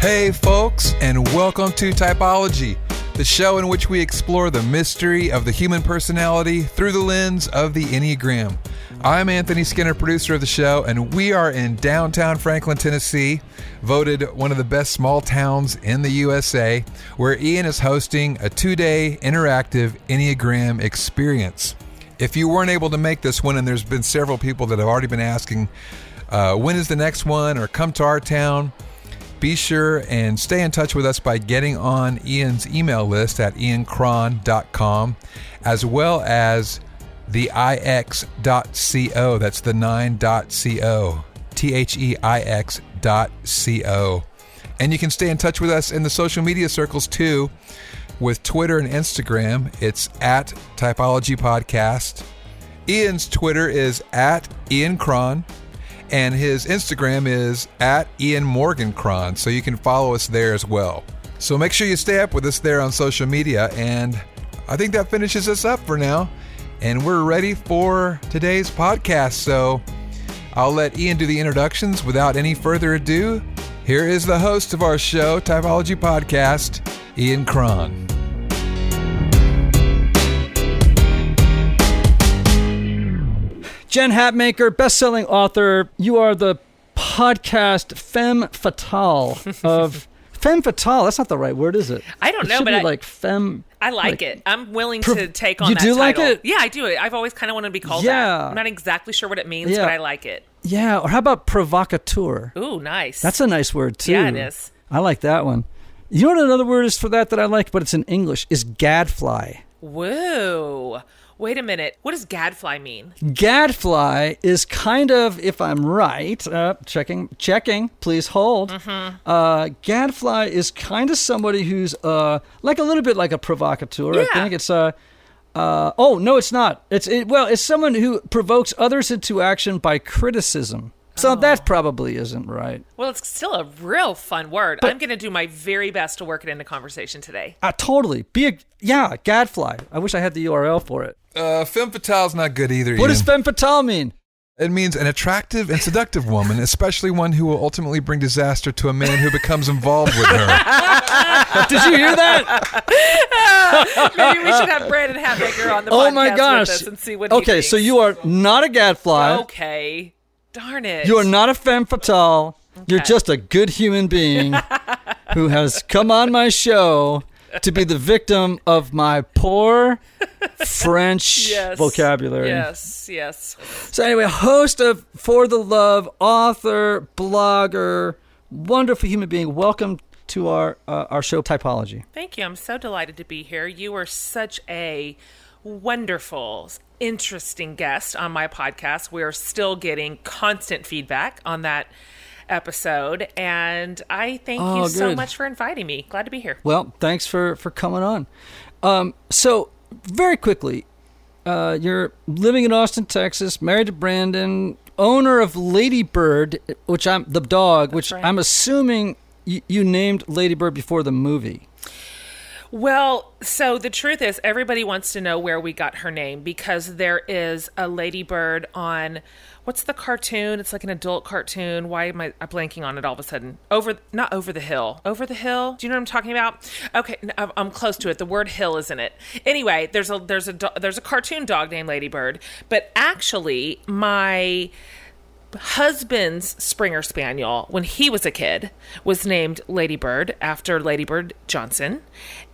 Hey, folks, and welcome to Typology, the show in which we explore the mystery of the human personality through the lens of the Enneagram. I'm Anthony Skinner, producer of the show, and we are in downtown Franklin, Tennessee, voted one of the best small towns in the USA, where Ian is hosting a two day interactive Enneagram experience. If you weren't able to make this one, and there's been several people that have already been asking, uh, when is the next one, or come to our town, be sure and stay in touch with us by getting on Ian's email list at iancron.com, as well as the ix.co. That's the 9.co. T H E I X dot co. And you can stay in touch with us in the social media circles too, with Twitter and Instagram. It's at Typology Podcast. Ian's Twitter is at Ian Cron and his Instagram is at Ian Morgan Cron, so you can follow us there as well. So make sure you stay up with us there on social media, and I think that finishes us up for now. And we're ready for today's podcast. So I'll let Ian do the introductions without any further ado. Here is the host of our show, Typology Podcast, Ian Cron. Jen Hatmaker, best-selling author. You are the podcast femme fatale of femme fatale. That's not the right word, is it? I don't It know, but I- like femme. I like, like- it. I'm willing to take on You that do like it? Yeah, I do. I've always kind of wanted to be called Yeah. that. I'm not exactly sure what it means, Yeah. but I like it. Yeah, or how about provocateur? Ooh, nice. That's a nice word too. Yeah, it is. I like that one. You know what another word is for that that I like, but it's in English is gadfly. Whoa. Wait a minute. What does gadfly mean? Gadfly is kind of, if I'm right, uh, checking, checking. Please hold. Mm-hmm. Uh, gadfly is kind of somebody who's uh, like a little bit like a provocateur. I think it's a. Uh, oh no, it's not. It's it, well, it's someone who provokes others into action by criticism. So Oh. that probably isn't right. Well, it's still a real fun word. I'm going to do my very best to work it into conversation today. Uh, totally. Be a yeah, gadfly. I wish I had the URL for it. Uh, femme fatale's not good either. What does Ian. femme fatale mean? It means an attractive and seductive woman, especially one who will ultimately bring disaster to a man who becomes involved with her. Did you hear that? Maybe we should have Brandon Hatmaker on the oh podcast my gosh! with us and see what he okay, so you are not a gadfly. Okay. Darn it. You are not a femme fatale. You're just a good human being who has come on my show to be the victim of my poor French Yes. vocabulary. Yes, yes. So anyway, host of For the Love, author, blogger, wonderful human being. Welcome to our uh, our show Typology. Thank you. I'm so delighted to be here. You are such a wonderful, interesting guest on my podcast. We're still getting constant feedback on that episode, and I thank Oh, you so much for inviting me. Glad to be here. Well, thanks for for coming on. Um, so very quickly, uh, you're living in Austin, Texas, married to Brandon, owner of Ladybird, which I'm the dog, which right. I'm assuming you, you named Ladybird before the movie. Well, so the truth is, everybody wants to know where we got her name because there is a ladybird on what's the cartoon? It's like an adult cartoon. Why am I I'm blanking on it all of a sudden? Over, not over the hill. Over the hill. Do you know what I'm talking about? Okay, I'm close to it. The word hill is in it. Anyway, there's a there's a there's a cartoon dog named Ladybird, but actually my husband's Springer Spaniel, when he was a kid, was named Ladybird after Ladybird Johnson.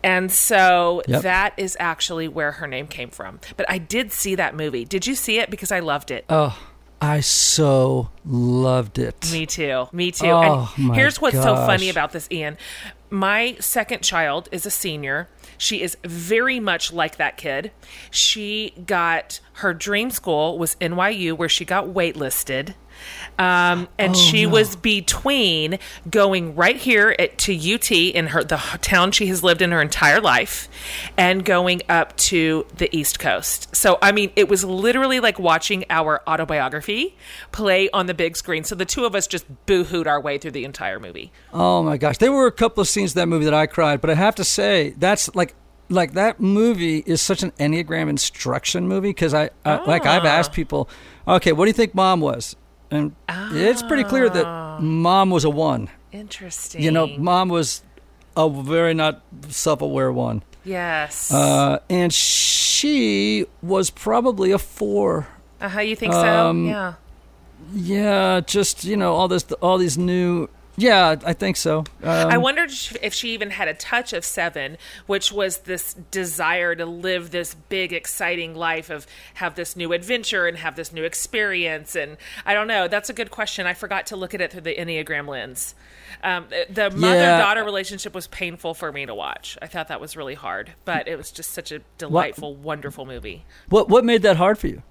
And so Yep. that is actually where her name came from. But I did see that movie. Did you see it? Because I loved it. Oh, I so loved it. Me too. Me too. Oh, and here's what's so funny about this, Ian. My second child is a senior. She is very much like that kid. She got her dream school was NYU, where she got waitlisted. Um, and Oh, she was between going right here at, to UT in her the town she has lived in her entire life, and going up to the East Coast. So I mean, it was literally like watching our autobiography play on the big screen. So the two of us just boo-hooed our way through the entire movie. Oh my gosh, there were a couple of scenes in that movie that I cried, but I have to say that's like like that movie is such an enneagram instruction movie because I, I like I've asked people, okay, what do you think mom was? And it's pretty clear that mom was a one. Interesting. You know, mom was a very not self-aware one, yes. uh, and she was probably a four. uh huh. You think so? um, yeah. Yeah, just you know all this, all these new. Yeah, I think so. Um, I wondered if she even had a touch of seven, which was this desire to live this big, exciting life of have this new adventure and have this new experience. And I don't know. That's a good question. I forgot to look at it through the Enneagram lens. Um, the mother daughter relationship was painful for me to watch. I thought that was really hard, but it was just such a delightful, wonderful movie. what what made that hard for you?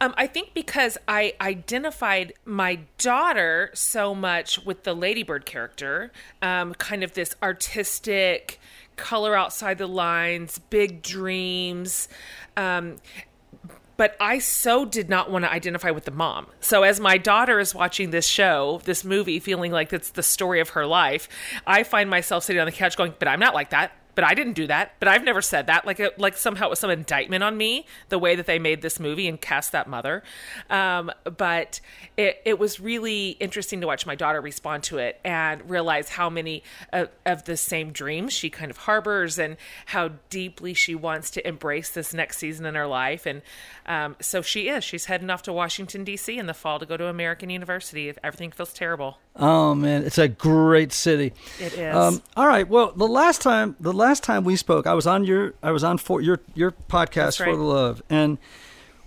Um, I think because I identified my daughter so much with the Ladybird character, um, kind of this artistic, color outside the lines, big dreams. Um, but I so did not want to identify with the mom. So as my daughter is watching this show, this movie, feeling like it's the story of her life, I find myself sitting on the couch going, "But I'm not like that." But I didn't do that. But I've never said that. Like, it, like somehow it was some indictment on me the way that they made this movie and cast that mother. Um, but it, it was really interesting to watch my daughter respond to it and realize how many of, of the same dreams she kind of harbors and how deeply she wants to embrace this next season in her life. And um, so she is. She's heading off to Washington D.C. in the fall to go to American University. If everything feels terrible, Oh man, it's a great city. it is. Um, all right. Well, the last time the last time we spoke, I was on your I was on for your your podcast That's for the love, and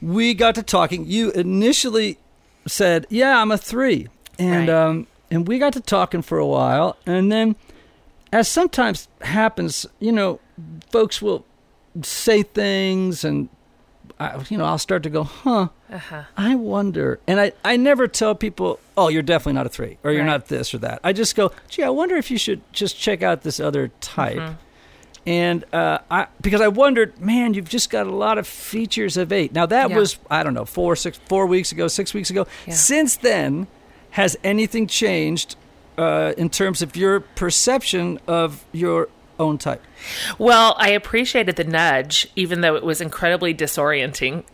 we got to talking. You initially said, "Yeah, I'm a three. and Right. um, and we got to talking for a while, and then, as sometimes happens, you know, folks will say things, and I, you know, I'll start to go, "Huh." Uh-huh. I wonder, and I, I never tell people, oh, you're definitely not a three, or you're Right. not this or that. I just go, gee, I wonder if you should just check out this other type. Mm-hmm. And uh, I, because I wondered, man, you've just got a lot of features of eight. Now that Yeah. was, I don't know, four, six, four weeks ago, six weeks ago. Yeah. Since then, has anything changed uh, in terms of your perception of your own type? Well, I appreciated the nudge, even though it was incredibly disorienting.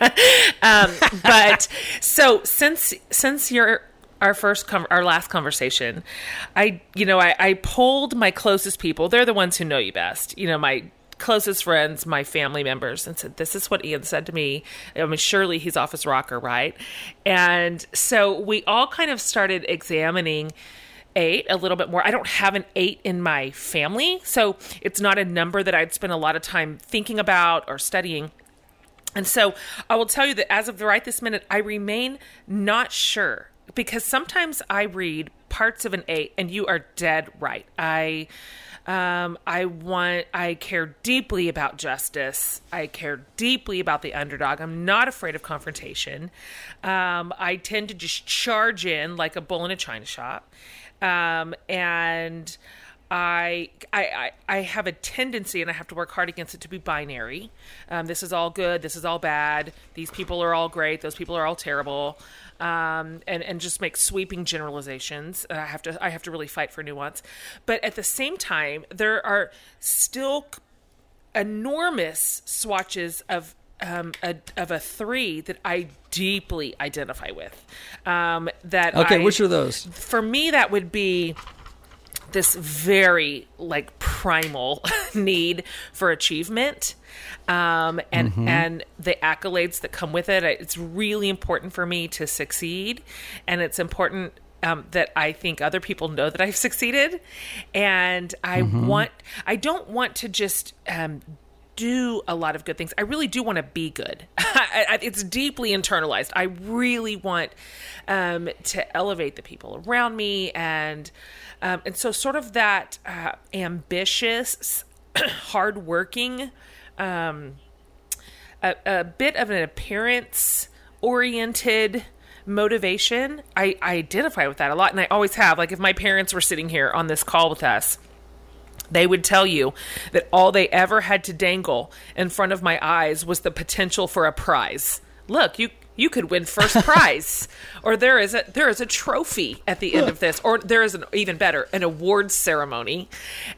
um, but so since since your our first com- our last conversation, I you know I, I polled my closest people. They're the ones who know you best. You know my closest friends, my family members, and said, "This is what Ian said to me." I mean, surely he's office rocker, right? And so we all kind of started examining eight a little bit more. I don't have an eight in my family, so it's not a number that I'd spend a lot of time thinking about or studying. And so I will tell you that as of the right this minute, I remain not sure because sometimes I read parts of an eight and you are dead right. I um, I want I care deeply about justice. I care deeply about the underdog. I'm not afraid of confrontation. Um, I tend to just charge in like a bull in a china shop. Um, and I, I I have a tendency, and I have to work hard against it, to be binary. Um, this is all good. This is all bad. These people are all great. Those people are all terrible. Um, and and just make sweeping generalizations. Uh, I have to I have to really fight for nuance. But at the same time, there are still enormous swatches of um, a, of a three that I deeply identify with. Um, that Okay, I- which are those? for me that would be this very like primal need for achievement. Um, and and the accolades that come with it it's really important for me to succeed. And it's important um, that I think other people know that I've succeeded. And I want I don't want to just um, do a lot of good things. I really do want to be good. It's deeply internalized. I really want um, to elevate the people around me, and um, and so sort of that uh, ambitious, hardworking, um, a, a bit of an appearance oriented motivation. I, I identify with that a lot, and I always have. Like if my parents were sitting here on this call with us they would tell you that all they ever had to dangle in front of my eyes was the potential for a prize. Look, you you could win first prize, or there is a there is a trophy at the end of this, or there is an even better an awards ceremony.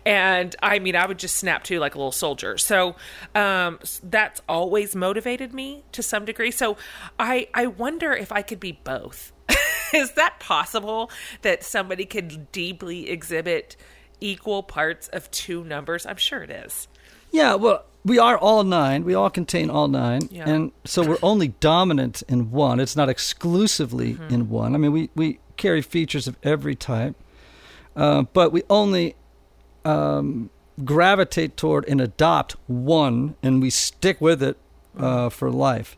And I mean, I would just snap to like a little soldier. So um, that's always motivated me to some degree. So I I wonder if I could be both. is that possible that somebody could deeply exhibit equal parts of two numbers? I'm sure it is. Yeah, well, we are all nine. We all contain all nine, Yeah. and so we're only dominant in one. It's not exclusively Mm-hmm. in one. I mean, we we carry features of every type, uh, but we only um, gravitate toward and adopt one, and we stick with it uh, for life.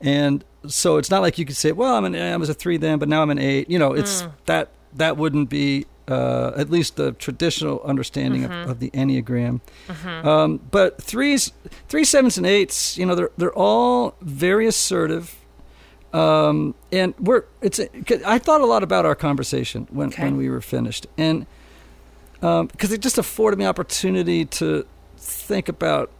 And so it's not like you could say, "Well, I'm an I was a three then, but now I'm an eight. You know, it's that that wouldn't be uh, at least the traditional understanding of, of the enneagram. Um, but threes, three, sevens, and eights, you know, they're they're all very assertive. Um, and we're it's. I thought a lot about our conversation when Okay. when we were finished, and because it just afforded me opportunity to think about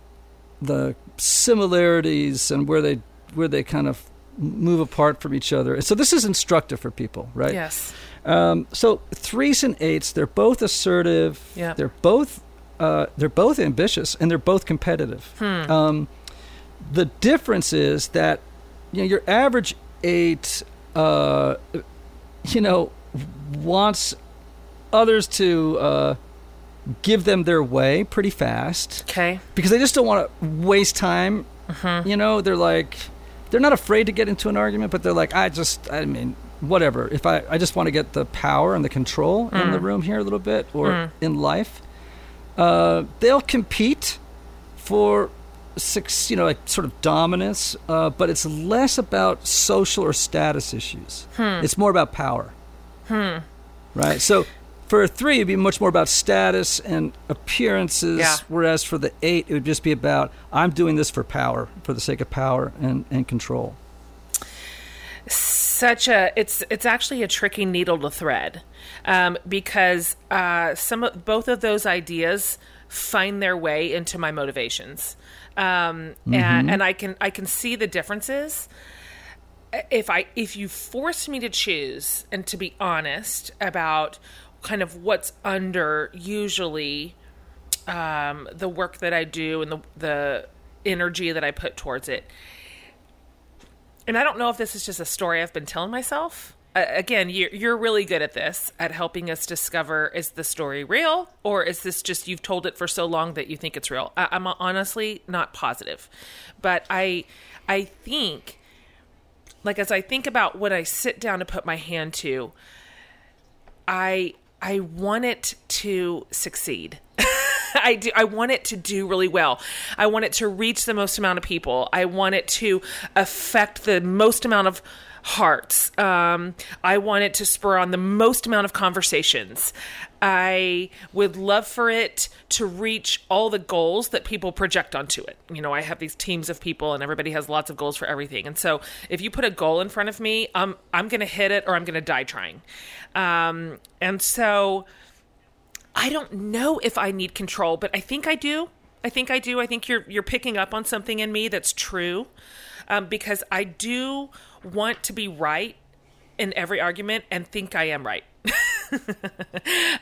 the similarities and where they where they kind of move apart from each other. So this is instructive for people, right? Yes. Um, so threes and eights, they're both assertive. Yeah. They're both uh, they're both ambitious and they're both competitive. Hmm. Um, the difference is that you know your average eight, uh, you know, wants others to uh, give them their way pretty fast Okay. because they just don't want to waste time. Mm-hmm. You know, they're like, they're not afraid to get into an argument, but they're like, I just, I mean, whatever. If I, I just want to get the power and the control in the Mm. room here a little bit or Mm. in life, uh, they'll compete for six, you know, like sort of dominance, uh, but it's less about social or status issues. Hmm. It's more about power. Hmm. Right? So for a three, it'd be much more about status and appearances, Yeah. whereas for the eight, it would just be about, I'm doing this for power, for the sake of power and, and control. such a it's it's actually a tricky needle to thread um, because uh, some of, both of those ideas find their way into my motivations um, and, and I can I can see the differences if I if you force me to choose and to be honest about kind of what's under usually um, the work that I do and the the energy that I put towards it and I don't know if this is just a story I've been telling myself. Uh, again, you're, you're really good at this, at helping us discover is the story real or is this just you've told it for so long that you think it's real? I, I'm honestly not positive, but I I think like as I think about what I sit down to put my hand to, I I want it to succeed. I do I want it to do really well. I want it to reach the most amount of people. I want it to affect the most amount of hearts. Um, I want it to spur on the most amount of conversations. I would love for it to reach all the goals that people project onto it. You know, I have these teams of people and everybody has lots of goals for everything. And so if you put a goal in front of me, um, I'm going to hit it or I'm going to die trying. Um, and so I don't know if I need control, but I think I do. I think I do. I think you're you're picking up on something in me that's true, um, because I do want to be right in every argument and think I am right.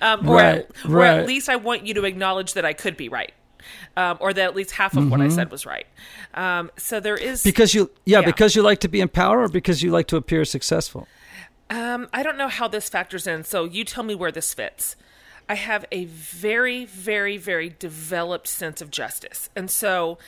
um, or, Right, at, or right. at least I want you to acknowledge that I could be right, um, or that at least half of what I said was right. Um, so there is Because you, yeah, Yeah. because you like to be in power or because you like to appear successful. Um, I don't know how this factors in, so you tell me where this fits. I have a very, very, very developed sense of justice. And so,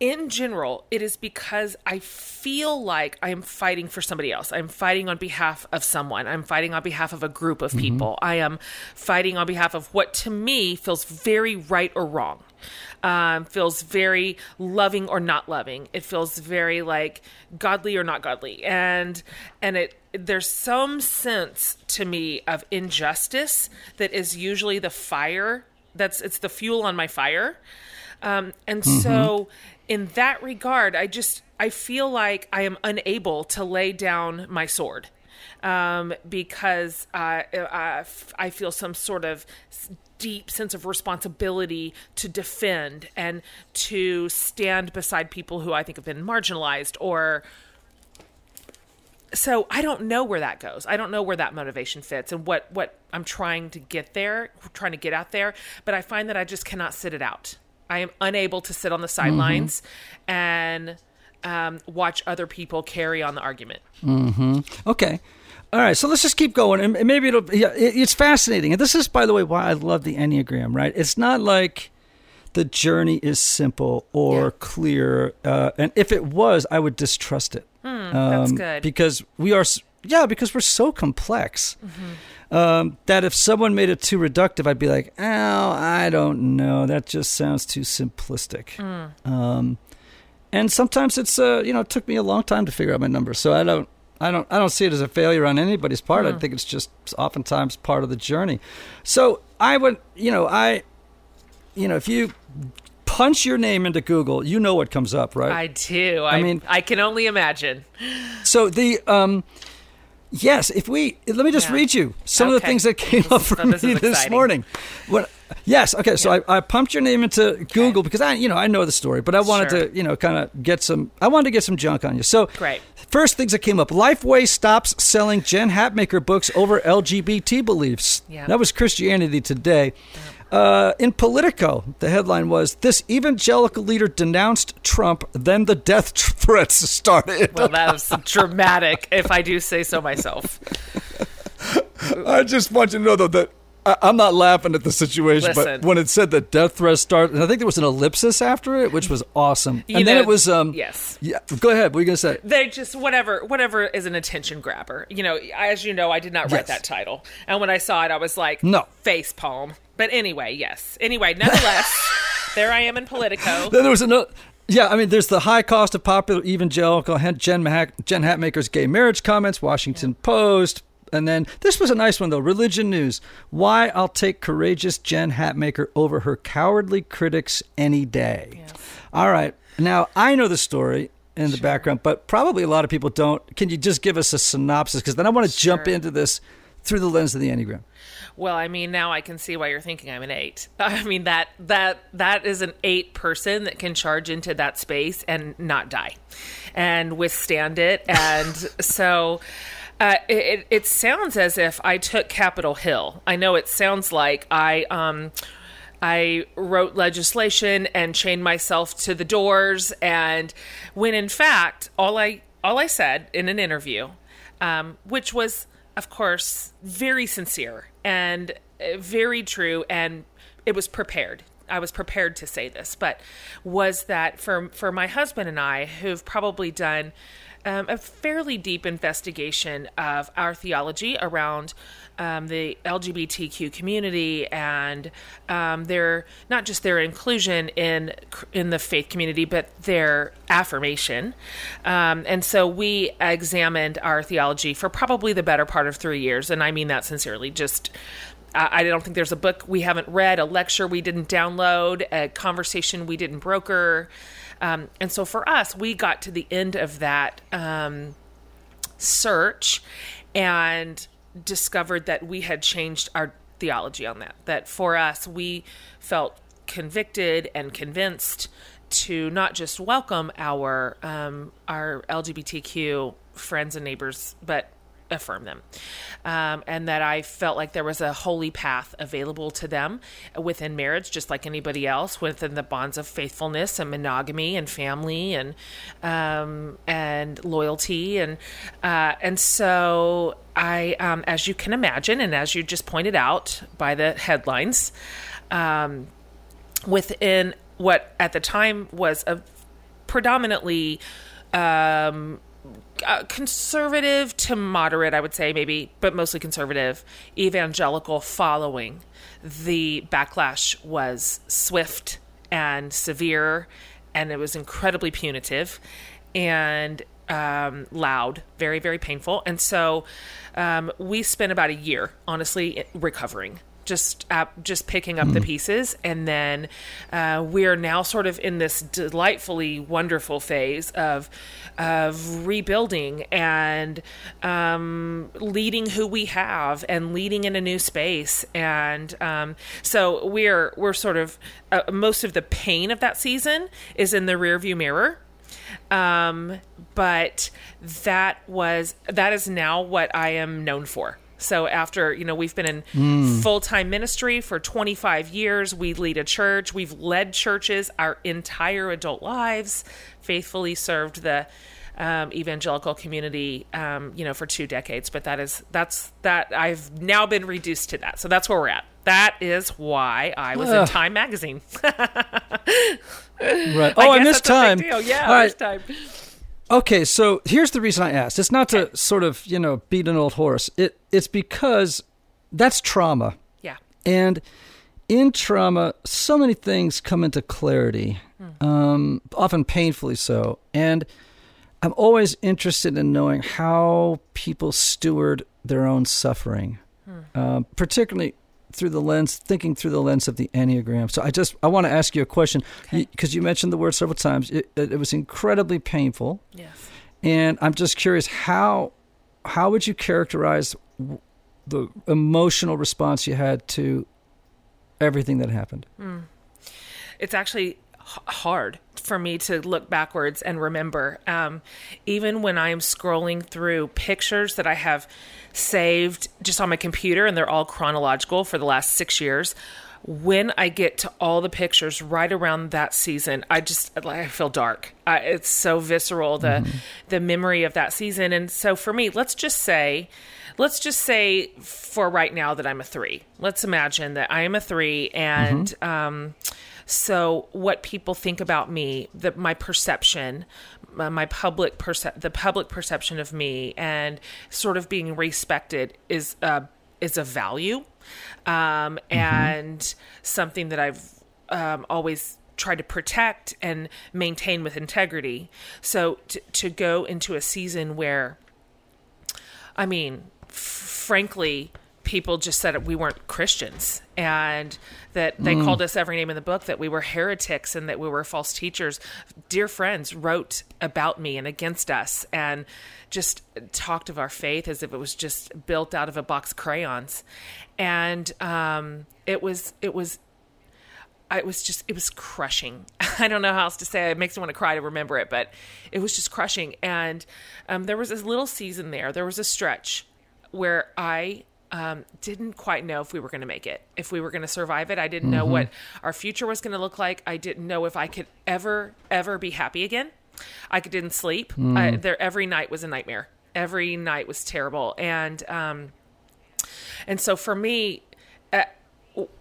in general, it is because I feel like I am fighting for somebody else. I'm fighting on behalf of someone. I'm fighting on behalf of a group of people. I am fighting on behalf of what to me feels very right or wrong. Um, feels very loving or not loving. It feels very like godly or not godly. And and it there's some sense to me of injustice that is usually the fire that's it's the fuel on my fire. Um, and so in that regard i just i feel like i am unable to lay down my sword um, because uh, I, I feel some sort of deep sense of responsibility to defend and to stand beside people who I think have been marginalized or so I don't know where that goes. I don't know where that motivation fits and what what I'm trying to get there, trying to get out there, but I find that I just cannot sit it out. I am unable to sit on the sidelines and um, watch other people carry on the argument. Mhm. Okay. All right, so let's just keep going, and maybe it'll. Yeah, it, it's fascinating, and this is, by the way, why I love the Enneagram. Right? It's not like the journey is simple or Yeah. clear, uh, and if it was, I would distrust it. Hmm, that's Um, good. because we are. Yeah, because we're so complex Mm-hmm. um, that if someone made it too reductive, I'd be like, "Oh, I don't know. That just sounds too simplistic." Hmm. Um, and sometimes it's uh, you know, it took me a long time to figure out my numbers, so I don't. I don't. I don't see it as a failure on anybody's part. I think it's just oftentimes part of the journey. So I would, you know, I, you know, if you punch your name into Google, you know what comes up, right? I do. I, mean- I can only imagine. So the um, yes, if we let me just Yeah. read you some of the things that came up for me is this morning. What? Yes. Okay. So I, I pumped your name into Google because I, you know, I know the story, but I wanted Sure. to, you know, kind of get some. I wanted to get some junk on you. So Great. First things that came up: Lifeway stops selling Jen Hatmaker books over LGBT beliefs. Yeah. That was Christianity Today. Uh, in Politico, the headline was This evangelical leader denounced Trump, then the death threats started. Well, that was dramatic, if I do say so myself. I just want you to know, though, that I'm not laughing at the situation, but when it said that death threats started, and I think there was an ellipsis after it, which was awesome. You and then it was, um, yes. yeah, go ahead. What are you going to say? They just whatever whatever is an attention grabber. You know, as you know, I did not write Yes. that title, and when I saw it, I was like, No. face palm. But anyway, yes. Anyway, nonetheless, there I am in Politico. Then there was another. Yeah, I mean, there's the high cost of popular evangelical Jen, Mahac- Jen Hatmaker's gay marriage comments, Washington Post. And then this was a nice one, though Religion News. Why I'll take courageous Jen Hatmaker over her cowardly critics any day. All right. Now, I know the story in the background, but probably a lot of people don't. Can you just give us a synopsis? Because then I want to jump into this through the lens of the Enneagram. Well, I mean, now I can see why you're thinking I'm an eight. I mean that that that is an eight person that can charge into that space and not die, and withstand it. And so, uh, it, it sounds as if I took Capitol Hill. I know it sounds like I um. I wrote legislation and chained myself to the doors, and when in fact, all I all I said in an interview, um, which was, of course, very sincere and uh, very true, and it was prepared. I was prepared to say this, but was that for for my husband and I, who've probably done um, a fairly deep investigation of our theology around um, the LGBTQ community and um, their not just their inclusion in in the faith community, but their affirmation. Um, and so we examined our theology for probably the better part of three years, and I mean that sincerely. Just I I don't think there's a book we haven't read, a lecture we didn't download, a conversation we didn't broker. Um, and so for us, we got to the end of that um, search and discovered that we had changed our theology on that. That for us, we felt convicted and convinced to not just welcome our um, our LGBTQ friends and neighbors, but affirm them. Um, and that I felt like there was a holy path available to them within marriage, just like anybody else, within the bonds of faithfulness and monogamy and family and um, and loyalty and uh, and so I, um, as you can imagine, and as you just pointed out by the headlines, um, within what at the time was a predominantly um, uh, conservative to moderate, I would say, maybe, but mostly conservative evangelical following. The backlash was swift and severe, and it was incredibly punitive and um, loud, very, very painful. And so um, we spent about a year, honestly, recovering just uh, just picking up the pieces, and then uh, we are now sort of in this delightfully wonderful phase of of rebuilding and um, leading who we have and leading in a new space, and um, so we're we're sort of uh, most of the pain of that season is in the rearview mirror. Um, but that was that is now what I am known for. So after you know we've been in full time ministry for 25 years, we lead a church. We've led churches our entire adult lives, faithfully served the um, evangelical community, um, you know, for two decades. But that is that's that I've now been reduced to that. So that's where we're at. That is why I was in Time magazine. Right. Oh, I, guess missed that's a time. Yeah, All I time. Okay, so here's the reason I asked. It's not to sort of, you know, beat an old horse. It it's because that's trauma. Yeah. And in trauma, so many things come into clarity, um, often painfully so. And I'm always interested in knowing how people steward their own suffering, um, particularly through the lens, thinking through the lens of the Enneagram. So I just I want to ask you a question because you mentioned the word several times. It, it, it was incredibly painful, Yes. and I'm just curious how how would you characterize the emotional response you had to everything that happened? Hmm. it's actually hard for me to look backwards and remember. Um, even when I'm scrolling through pictures that I have saved just on my computer, and they're all chronological for the last six years. When I get to all the pictures right around that season, I just like I feel dark. I, it's so visceral the the memory of that season, and so for me, let's just say let's just say for right now that I'm a three. Let's imagine that I am a three, and um, so what people think about me, the, my perception, my, my public percep, the public perception of me, and sort of being respected is uh, is a value, um, and something that I've um, always tried to protect and maintain with integrity. So to, to go into a season where I mean, f- frankly, people just said we weren't Christians and that they called us every name in the book, that we were heretics and that we were false teachers. Dear friends wrote about me and against us and just talked of our faith as if it was just built out of a box of crayons. And um, it was, it was it was just it was crushing. I don't know how else to say it. It makes me want to cry to remember it, but it was just crushing. And um, there was this little season there. There was a stretch where I um, didn't quite know if we were going to make it, if we were going to survive it. I didn't know what our future was going to look like. I didn't know if I could ever ever be happy again. I didn't sleep. I, there every night was a nightmare. Every night was terrible, and um, and so for me, uh,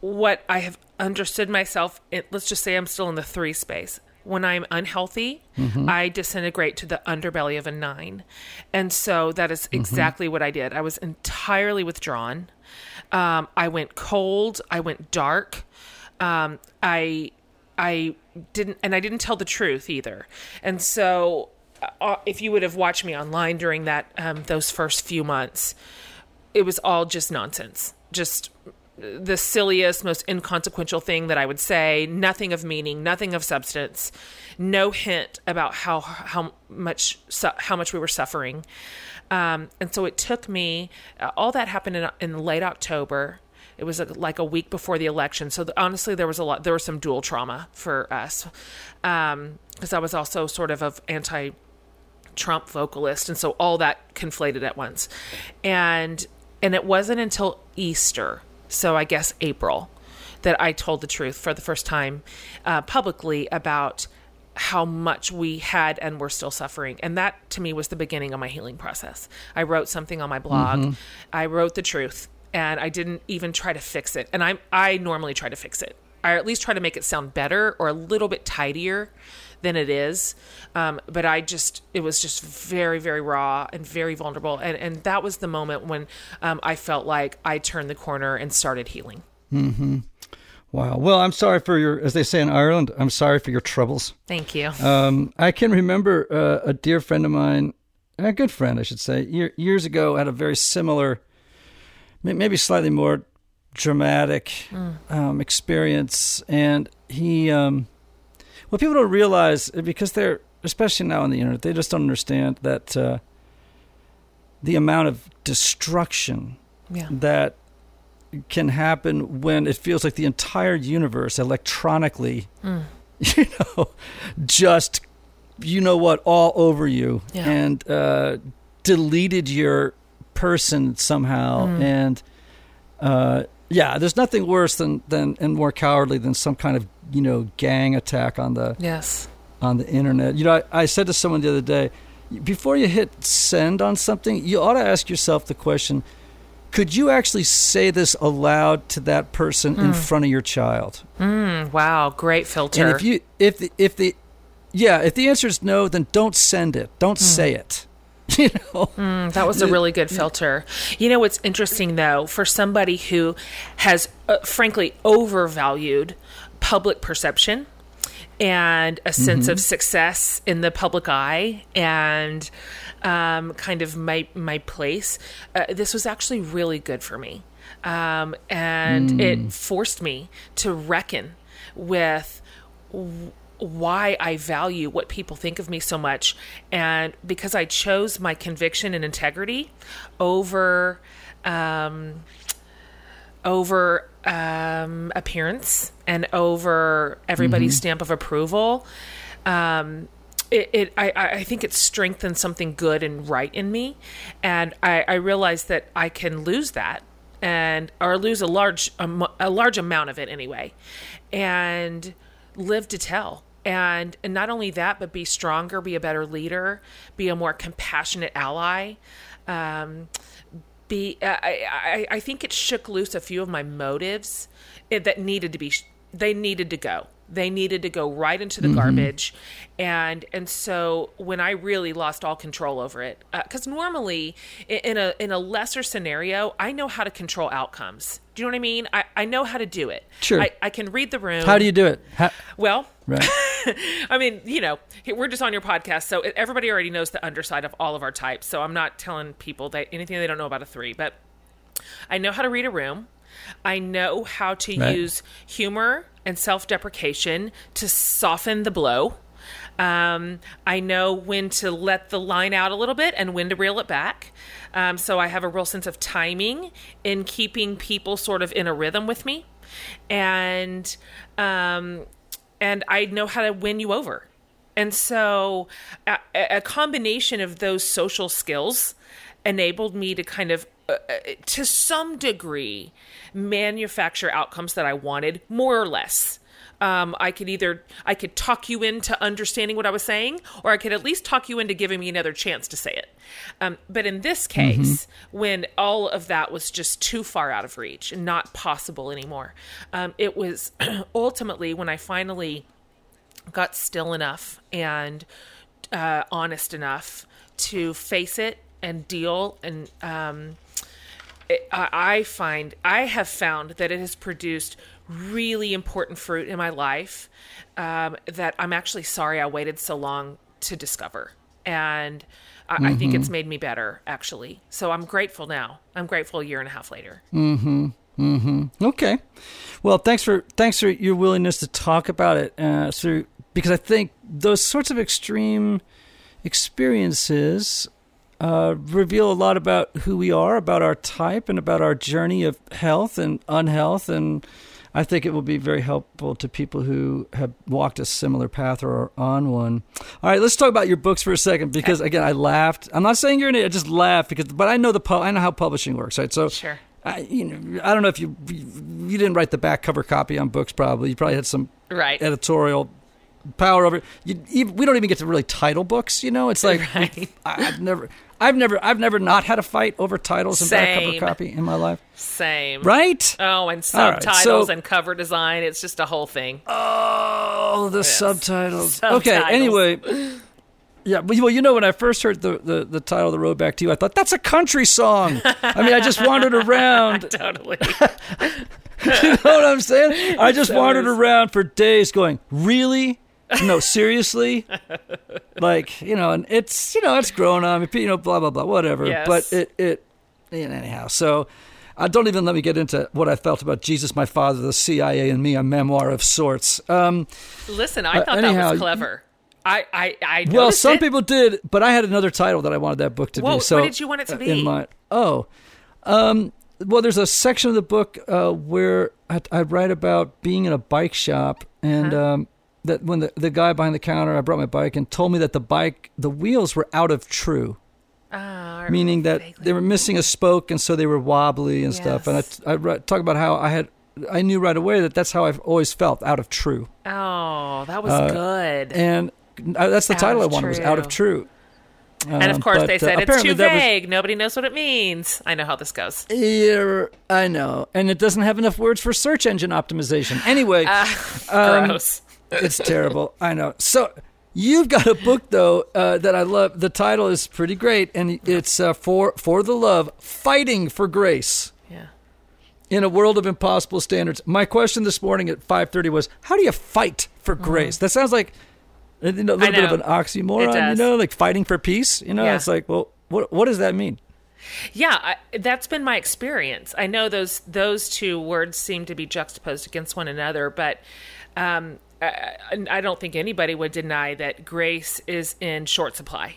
what I have understood myself, it, let's just say I'm still in the three space. When I'm unhealthy, I disintegrate to the underbelly of a nine. And so that is exactly what I did. I was entirely withdrawn. Um, I went cold. I went dark. Um, I, I didn't, and I didn't tell the truth either. And so, uh, if you would have watched me online during that, um, those first few months, it was all just nonsense. Just the silliest, most inconsequential thing that I would say. Nothing of meaning, nothing of substance. No hint about how how much su- how much we were suffering. Um, and so it took me. Uh, all that happened in, in late October. It was uh like a week before the election. So honestly, there was a lot. There was some dual trauma for us because I was also sort of of anti Trump vocalist, and so all that conflated at once. And and it wasn't until Easter, so I guess April, that I told the truth for the first time uh, publicly about how much we had and were still suffering. And that to me was the beginning of my healing process. I wrote something on my blog. I wrote the truth and I didn't even try to fix it. And I I normally try to fix it. I at least try to make it sound better or a little bit tidier than it is. Um, but I just, it was just very, very raw and very vulnerable. And, and that was the moment when um, I felt like I turned the corner and started healing. Mm-hmm. Wow. Well, I'm sorry for your, as they say in Ireland, I'm sorry for your troubles. Thank you. Um, I can remember uh, a dear friend of mine, a good friend, I should say, year, years ago had a very similar, maybe slightly more dramatic um, experience. And he, um, what people don't realize, uh, because they're, especially now on the internet, they just don't understand that uh, the amount of destruction yeah. that can happen when it feels like the entire universe electronically, you know, just, you know what, all over you Yeah. and uh, deleted your person somehow. And uh, yeah, there's nothing worse than, than and more cowardly than some kind of, you know, gang attack on the Yes. on the internet. You know, I, I said to someone the other day, before you hit send on something, you ought to ask yourself the question: Could you actually say this aloud to that person in front of your child? Mm, wow, great filter. And if you if the if the yeah, if the answer is no, then don't send it. Don't say it. You know. Mm, that was a really good filter. You know what's interesting though, for somebody who has uh, frankly overvalued public perception and a sense of success in the public eye and um, kind of my my place, uh, this was actually really good for me, um, and it forced me to reckon with w- why I value what people think of me so much, and because I chose my conviction and integrity over. Um, over um, appearance and over everybody's stamp of approval. Um, it, it I, I think it strengthens something good and right in me, and I, I realize that I can lose that and or lose a large am- a large amount of it anyway, and live to tell. And, and not only that, but be stronger, be a better leader, be a more compassionate ally. Um, be I, I I think it shook loose a few of my motives eh, that needed to be they needed to go they needed to go right into the mm-hmm. garbage and and so when i really lost all control over it uh, because normally in a in a lesser scenario i know how to control outcomes do you know what i mean i, I know how to do it Sure. I, I can read the room How do you do it? How, well right. I mean, you know, we're just on your podcast, so everybody already knows the underside of all of our types. So I'm not telling people that anything they don't know about a three, but I know how to read a room. I know how to Right. use humor and self deprecation to soften the blow. Um, I know when to let the line out a little bit and when to reel it back. Um, so I have a real sense of timing in keeping people sort of in a rhythm with me. And um, and I know how to win you over. And so a, a combination of those social skills enabled me to kind of, uh, uh, to some degree, manufacture outcomes that I wanted, more or less. Um, I could either I could talk you into understanding what I was saying, or I could at least talk you into giving me another chance to say it. Um, but in this case, when all of that was just too far out of reach and not possible anymore, um, it was ultimately when I finally got still enough and uh, honest enough to face it and deal and um, it, I I find I have found that it has produced really important fruit in my life um, that I'm actually sorry I waited so long to discover, and I, I think it's made me better actually. So I'm grateful now. I'm grateful a year and a half later. Hmm. Hmm. Okay. Well, thanks for thanks for your willingness to talk about it uh, through because I think those sorts of extreme experiences uh, reveal a lot about who we are, about our type, and about our journey of health and unhealth. And I think it will be very helpful to people who have walked a similar path or are on one. All right, let's talk about your books for a second because again, I laughed. I'm not saying you're an idiot. I just laughed because, but I know the I know how publishing works, right? So Sure. I, you know, I don't know if you you didn't write the back cover copy on books. Probably you probably had some Right. editorial power over. You, even, we don't even get to really title books. You know, it's like Right. I, I've never, I've never, I've never not had a fight over titles and back cover copy in my life. Same. Right? Oh, and All right, subtitles so- and cover design. It's just a whole thing. Oh, the subtitles. Okay. Anyway. Yeah, well, well, you know, when I first heard the, the, the title of the road back to you, I thought that's a country song. I mean, I just wandered around totally. you know what I'm saying? I just So wandered around for days going, really? No, seriously? like, you know, and it's, you know, it's grown on me, you know, blah, blah, blah, whatever. Yes. But it, it, anyhow, so uh, don't even let me get into what I felt about Jesus, my father, the CIA, and me, a memoir of sorts. Um, Listen, I Uh, thought that was clever. I, I, I well, some it. people did, but I had another title that I wanted that book to Whoa, be. So what did you want it to uh, be? In my oh, um, well, there's a section of the book uh, where I, I write about being in a bike shop, and Uh-huh. um, that when the the guy behind the counter, I brought my bike and told me that the bike, the wheels were out of true, I meaning that vaguely they were missing a spoke, and so they were wobbly and stuff. And I, I talk about how I had. I knew right away that that's how I've always felt out of true. Oh, that was Uh, good. and uh, that's the Out title I wanted was out of True. true. and of Um, course, but, they uh, said it's too that was- vague. Nobody knows what it means. I know how this goes. Yeah, I know, and it doesn't have enough words for search engine optimization. Anyway, Um, Gross. It's terrible. I know. So you've got a book though uh, that I love. The title is pretty great, and it's uh, for for the love, fighting for grace Yeah. in a world of impossible standards. My question this morning at five thirty was, how do you fight for grace? That sounds like a little bit of Mm-hmm. an oxymoron. You know, like fighting for peace. You know, Yeah. it's like, well, what what does that mean? Yeah, I, that's been my experience. I know those those two words seem to be juxtaposed against one another, but um, I, I don't think anybody would deny that grace is in short supply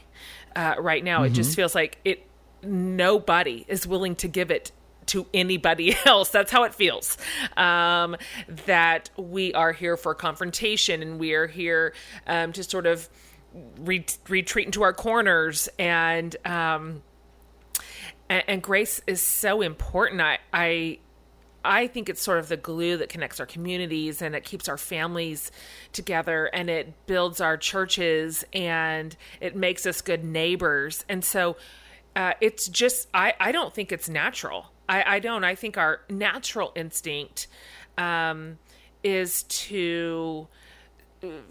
uh, right now. It just feels like it. Nobody is willing to give it to anybody else. That's how it feels. Um, that we are here for confrontation and we are here um, to sort of re- retreat into our corners and. Um, and, and grace is so important. I, I I think it's sort of the glue that connects our communities and it keeps our families together and it builds our churches and it makes us good neighbors. And so uh, it's just, I, I don't think it's natural. I, I don't. I think our natural instinct um, is to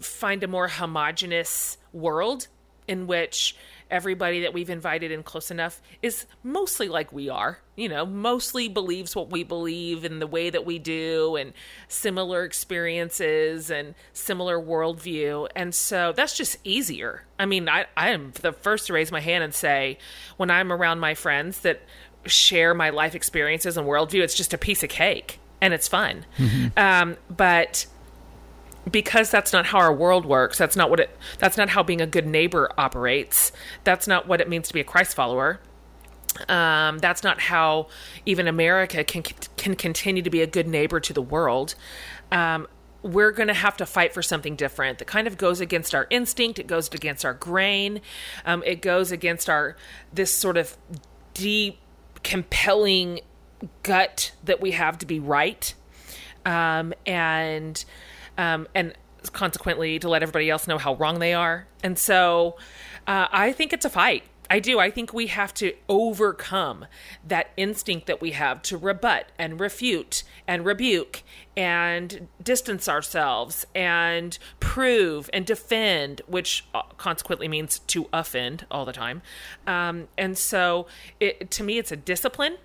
find a more homogenous world in which everybody that we've invited in close enough is mostly like we are you know mostly believes what we believe in the way that we do and similar experiences and similar worldview. And so that's just easier. I mean i i am the first to raise my hand and say when i'm around my friends that share my life experiences and worldview it's just a piece of cake and it's fun. Um, but because that's not how our world works that's not what it that's not how being a good neighbor operates that's not what it means to be a christ follower um, that's not how even america can can continue to be a good neighbor to the world um, we're going to have to fight for something different. That kind of goes against our instinct it goes against our grain um, it goes against our this sort of deep compelling gut that we have to be right um, and um, and consequently to let everybody else know how wrong they are. And so uh, I think it's a fight. I do. I think we have to overcome that instinct that we have to rebut and refute and rebuke and distance ourselves and prove and defend, which uh, consequently means to offend all the time. Um, and so it, to me, it's a discipline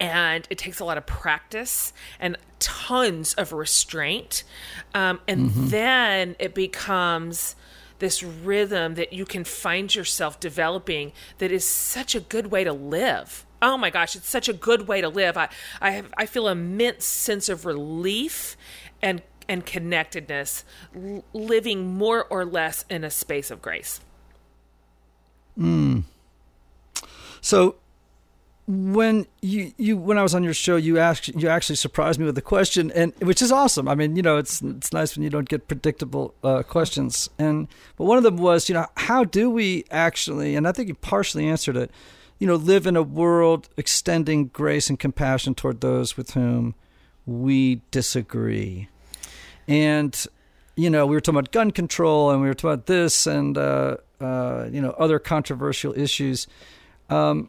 and it takes a lot of practice and tons of restraint. Um, and then it becomes this rhythm that you can find yourself developing that is such a good way to live. Oh my gosh it's such a good way to live. I i, have, I feel immense sense of relief and and connectedness l- living more or less in a space of grace. So when you, you when I was on your show, you asked you actually surprised me with a question, and which is awesome. I mean, you know, it's it's nice when you don't get predictable uh, questions. And but one of them was, you know, how do we actually? And I think you partially answered it. You know, live in a world extending grace and compassion toward those with whom we disagree. And you know, we were talking about gun control, and we were talking about this, and uh, uh, you know, other controversial issues. Um,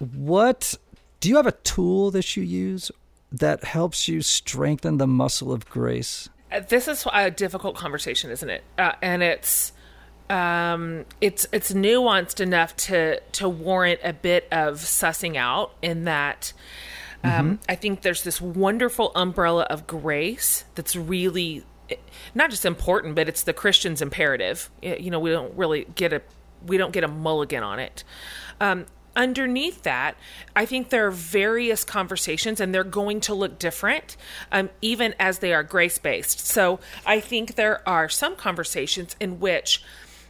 what do you have a tool that you use that helps you strengthen the muscle of grace? Uh, this is a difficult conversation, isn't it? Uh, and it's um, it's it's nuanced enough to to warrant a bit of sussing out. In that, um, I think there's this wonderful umbrella of grace that's really eh, not just important, but it's the Christian's imperative. You know, we don't really get a we don't get a mulligan on it. Um, underneath that, I think there are various conversations, and they're going to look different, um, even as they are grace based. So I think there are some conversations in which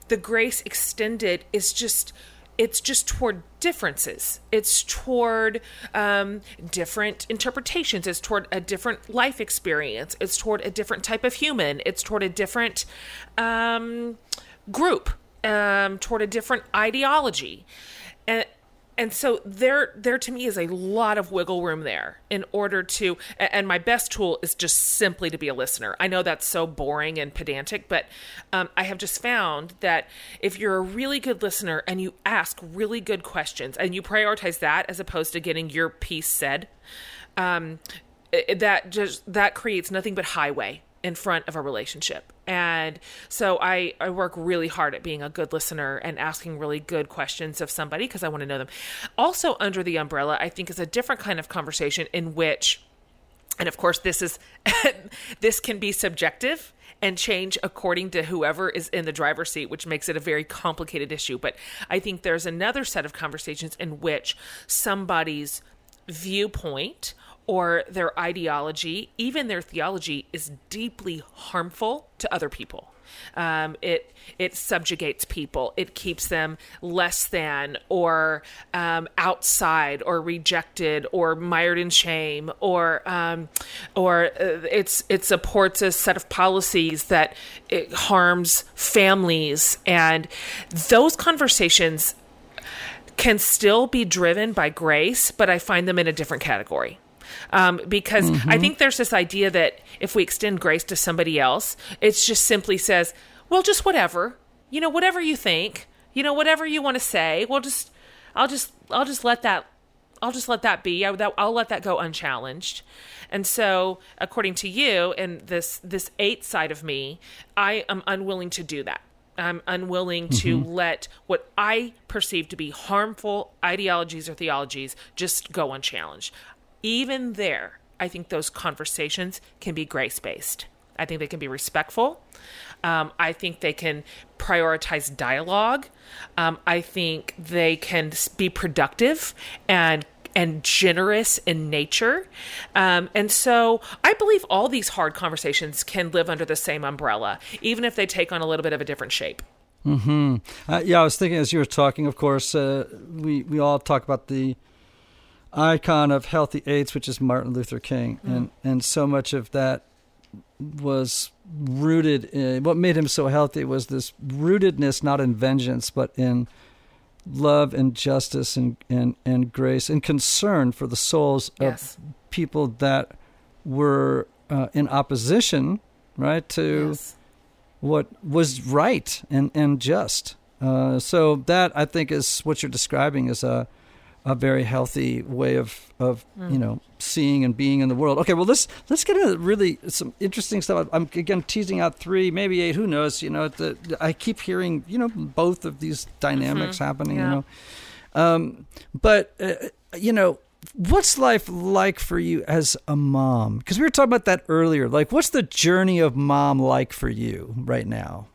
the grace extended is just it's just toward differences. It's toward um, different interpretations. It's toward a different life experience. It's toward a different type of human. It's toward a different um, group um, toward a different ideology. And and so there there to me is a lot of wiggle room there in order to and my best tool is just simply to be a listener. I know that's so boring and pedantic but um, i have just found that if you're a really good listener and you ask really good questions and you prioritize that as opposed to getting your piece said um, that just that creates nothing but highway in front of a relationship. And so I, I work really hard at being a good listener and asking really good questions of somebody because i want to know them. Also under the umbrella i think is a different kind of conversation in which and of course this is this can be subjective and change according to whoever is in the driver's seat which makes it a very complicated issue. But i think there's another set of conversations in which somebody's viewpoint or their ideology even their theology is deeply harmful to other people um, it it subjugates people. It keeps them less than, or um, outside, or rejected, or mired in shame, or um, or uh, it's it supports a set of policies that it harms families, and those conversations can still be driven by grace, but I find them in a different category. Um, because I think there's this idea that if we extend grace to somebody else, it just simply says, well, just whatever, you know, whatever you think, you know, whatever you want to say, we'll just, I'll just, I'll just let that, I'll just let that be. I, that, I'll let that go unchallenged. And so, according to you and this this eight side of me, I am unwilling to do that. I'm unwilling to let what I perceive to be harmful ideologies or theologies just go unchallenged. Even there, I think those conversations can be grace based. I think they can be respectful. Um, I think they can prioritize dialogue. Um, I think they can be productive and and generous in nature. Um, and so I believe all these hard conversations can live under the same umbrella, even if they take on a little bit of a different shape. Uh, yeah, I was thinking as you were talking. Of course, uh, we we all talk about the icon of healthy Eights, which is Martin Luther King, and and so much of that was rooted in what made him so healthy was this rootedness not in vengeance but in love and justice and and, and grace and concern for the souls Yes. of people that were uh, in opposition right to Yes. what was right and and just. Uh, so that I think is what you're describing is a a very healthy way of of you know seeing and being in the world. Okay, well let's let's get into really some interesting stuff. I'm again teasing out three, maybe eight. Who knows? You know, the, I keep hearing you know both of these dynamics happening. Yeah. You know, um, but uh, you know. What's life like for you as a mom? Because we were talking about that earlier. Like, what's the journey of mom like for you right now?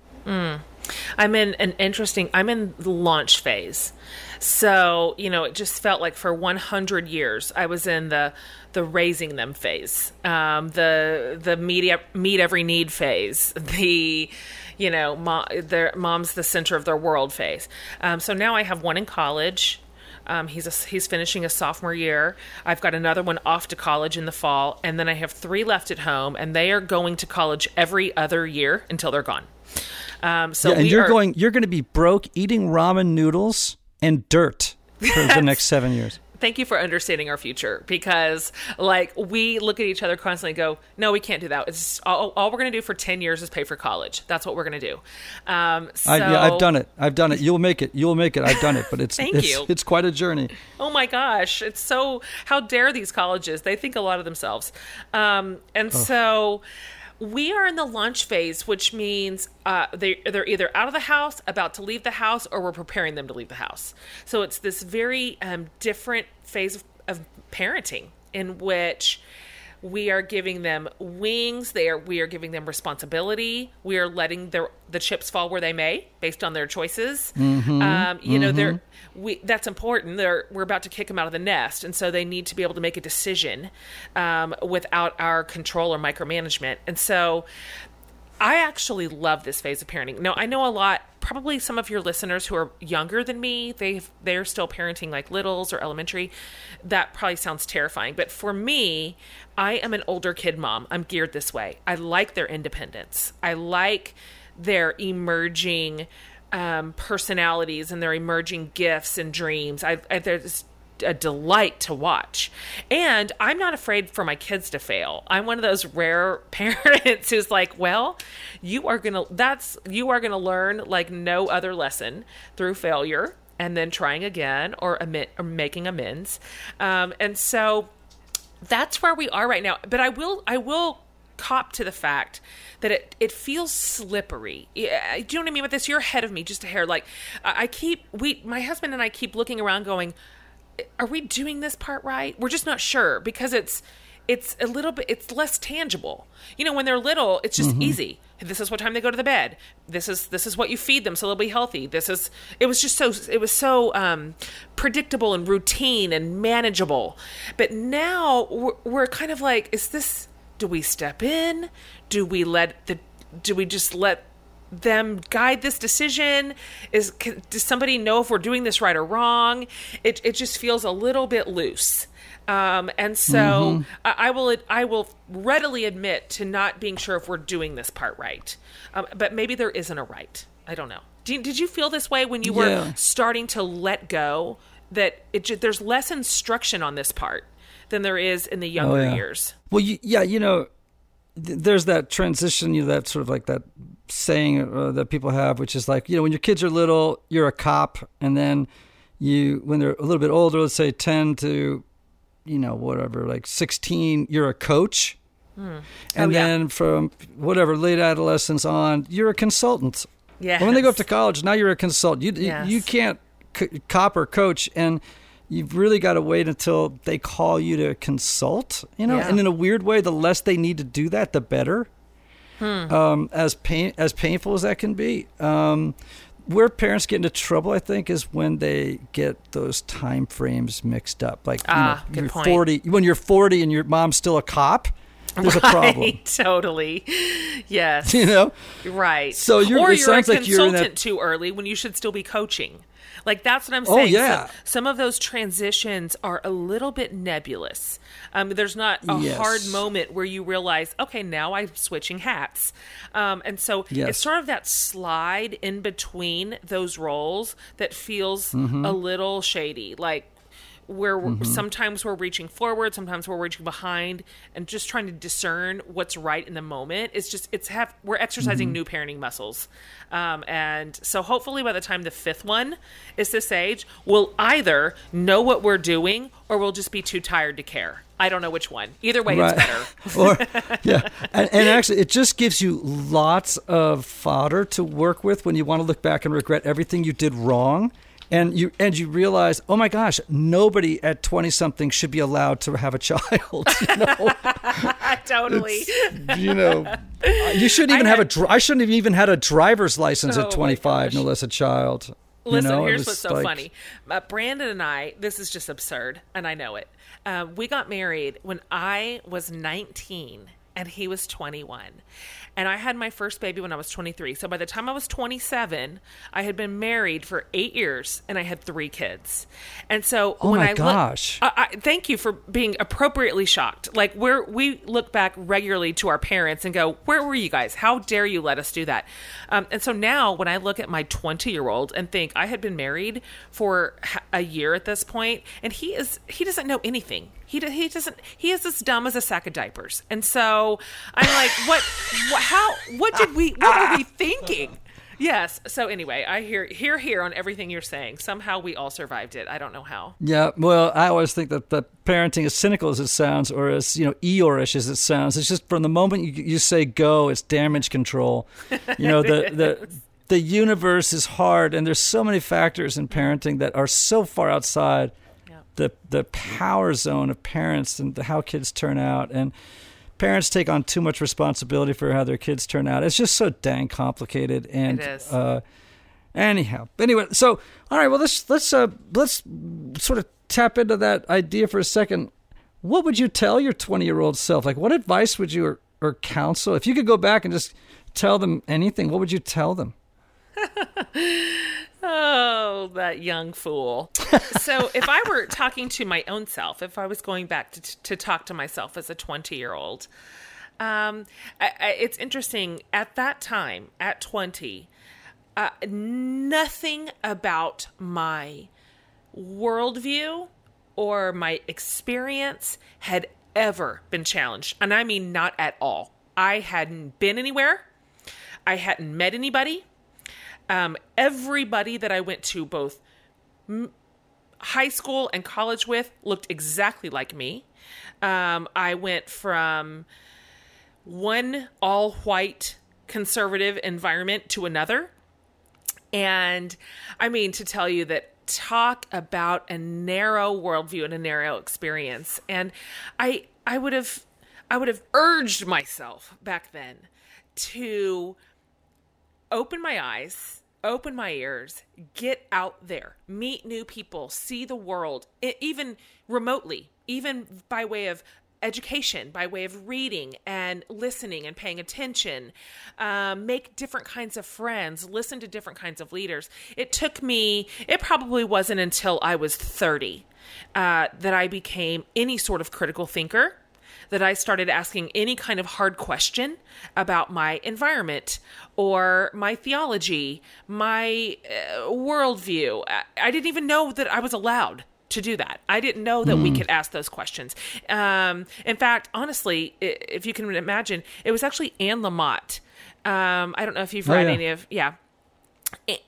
I'm in an interesting. I'm in the launch phase, so you know it just felt like for 100 years I was in the the raising them phase, um, the the meet meet every need phase, the you know mom, their mom's the center of their world phase. Um, so now I have one in college. Um, he's a, he's finishing a sophomore year. I've got another one off to college in the fall, and then I have three left at home, and they are going to college every other year until they're gone. Um, so Yeah, and you're are- going. You're going to be broke eating ramen noodles and dirt for the next seven years. thank you for understanding our future because like we look at each other constantly and go no we can't do that it's all, all we're going to do for 10 years is pay for college that's what we're going to do um, so I, yeah, I've done it. I've done it. You'll make it. You'll make it. I've done it. But it's Thank it's, you. it's quite a journey. oh my gosh it's so how dare these colleges they think a lot of themselves um, and so we are in the launch phase which means uh, they, they're either out of the house about to leave the house or we're preparing them to leave the house. So it's this very um, different phase of, of parenting in which we are giving them wings. They are we are giving them responsibility. We are letting their the chips fall where they may based on their choices. Um, you know they're we that's important. They're we're about to kick them out of the nest. And so they need to be able to make a decision um, without our control or micromanagement. And so I actually love this phase of parenting. Now, I know a lot, probably some of your listeners who are younger than me, they they're still parenting like littles or elementary. That probably sounds terrifying, but for me, I am an older kid mom. I'm geared this way. I like their independence. I like their emerging um, personalities and their emerging gifts and dreams. I, I there's a delight to watch. And I'm not afraid for my kids to fail. I'm one of those rare parents who's like, well, you are going to that's you are going to learn like no other lesson through failure and then trying again or, admit, or making amends. Um, and so that's where we are right now. But I will I will cop to the fact that it it feels slippery. Do you know what I mean with this? You're ahead of me just a hair. Like I keep we my husband and I keep looking around going, are we doing this part right? We're just not sure because it's it's a little bit it's less tangible. You know, when they're little, it's just mm-hmm. easy. This is what time they go to the bed. This is this is what you feed them so they'll be healthy. This is it was just so it was so um, predictable and routine and manageable. But now we're, we're kind of like, is this? Do we step in? Do we let the? Do we just let them guide this decision? Is does somebody know if we're doing this right or wrong? It it just feels a little bit loose. Um, and so mm-hmm. I, I, will I will readily admit to not being sure if we're doing this part right. Um, but maybe there isn't a right. I don't know. Did, did you feel this way when you were yeah. starting to let go? That it there's less instruction on this part than there is in the younger oh, yeah. years. Well, you, yeah, you know, th- there's that transition. You know, that sort of like that saying uh, that people have, which is like, you know, when your kids are little, you're a cop, and then you, when they're a little bit older, let's say ten to, you know, whatever, like sixteen, you're a coach, hmm. and oh, then yeah. from whatever late adolescence on, you're a consultant. Yeah. When they go up to college, now you're a consultant. You yes. you, you can't c- cop or coach and you've really got to wait until they call you to consult, you know. Yeah. And in a weird way, the less they need to do that, the better. Hmm. Um, as pain as painful as that can be. Um, where parents get into trouble, I think, is when they get those time frames mixed up. Like ah, you know, you're point. forty when you're forty and your mom's still a cop. There's right, a problem. Totally. Yes. You know. Right. So you're, or you're a consultant you're that, too early when you should still be coaching. Like that's what I'm oh, saying. Oh, yeah. So, some of those transitions are a little bit nebulous. Um, there's not a yes. hard moment where you realize, okay, now I'm switching hats. Um, and so yes. it's sort of that slide in between those roles that feels mm-hmm. a little shady. Like where mm-hmm. sometimes we're reaching forward, sometimes we're reaching behind, and just trying to discern what's right in the moment. It's just it's have we're exercising mm-hmm. new parenting muscles, um, and so hopefully by the time the fifth one is this age, we'll either know what we're doing or we'll just be too tired to care. I don't know which one. Either way, right. it's better. or, yeah, and, and, actually, it just gives you lots of fodder to work with when you want to look back and regret everything you did wrong and you and you realize, oh my gosh, nobody at twenty something should be allowed to have a child. You know, totally. It's, you know, you shouldn't even I have a. I shouldn't have even had a driver's license oh at twenty five, no less a child. Listen, you know, here's what's so like, funny. Uh, Brandon and I, this is just absurd, and I know it. Uh, we got married when I was 19 and he was 21. And I had my first baby when I was 23. So by the time I was 27, I had been married for eight years and I had three kids. And so oh when my I gosh, look, I, I, thank you for being appropriately shocked. Like we're we look back regularly to our parents and go, "Where were you guys? How dare you let us do that?" Um, and so now when I look at my 20 year old and think I had been married for a year at this point, and he is he doesn't know anything. He he doesn't he is as dumb as a sack of diapers. And so I'm like, what, what how what did we what were we thinking? Yes. So anyway, I hear hear here on everything you're saying. Somehow we all survived it. I don't know how. Yeah. Well, I always think that the parenting, as cynical as it sounds, or as you know Eeyore-ish as it sounds, it's just from the moment you, you say go, it's damage control. You know the the. The universe is hard, and there's so many factors in parenting that are so far outside the the power zone of parents and how kids turn out and parents take on too much responsibility for how their kids turn out. It's just so dang complicated and uh, anyhow. Anyway, so all right, well let's let's uh, let's sort of tap into that idea for a second. What would you tell your 20-year-old self? Like what advice would you or, or counsel if you could go back and just tell them anything, what would you tell them? Oh, that young fool. so, if I were talking to my own self, if I was going back to, to talk to myself as a 20 year old, um, I, I, it's interesting. At that time, at 20, uh, nothing about my worldview or my experience had ever been challenged. And I mean, not at all. I hadn't been anywhere, I hadn't met anybody. Um, everybody that I went to, both m- high school and college with, looked exactly like me. Um, I went from one all white conservative environment to another. And I mean, to tell you that talk about a narrow worldview and a narrow experience. And I I would have I would have urged myself back then to open my eyes, open my ears, get out there, meet new people, see the world, even remotely, even by way of education by way of reading and listening and paying attention, um, make different kinds of friends, listen to different kinds of leaders. It took me, it probably wasn't until I was 30 uh, that I became any sort of critical thinker. That I started asking any kind of hard question about my environment or my theology, my uh, worldview. I, I didn't even know that I was allowed to do that. I didn't know that mm. we could ask those questions. Um, in fact, honestly, if you can imagine, it was actually Anne Lamott. Um, I don't know if you've read oh, yeah. any of, yeah.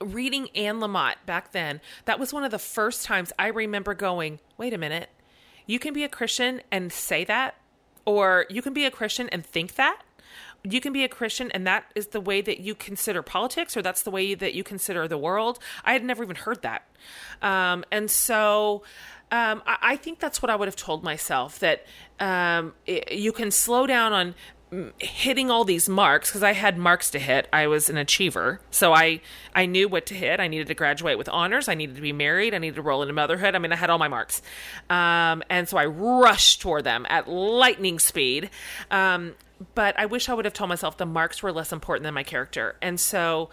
Reading Anne Lamott back then, that was one of the first times I remember going, wait a minute, you can be a Christian and say that, or you can be a Christian and think that you can be a Christian and that is the way that you consider politics or that's the way that you consider the world. I had never even heard that. Um, and so um, I, I, think that's what I would have told myself that um, it, you can slow down on hitting all these marks because I had marks to hit. I was an achiever, so I I knew what to hit. I needed to graduate with honors. I needed to be married. I needed to roll into motherhood. I mean, I had all my marks, um, and so I rushed toward them at lightning speed. Um, but I wish I would have told myself the marks were less important than my character. And so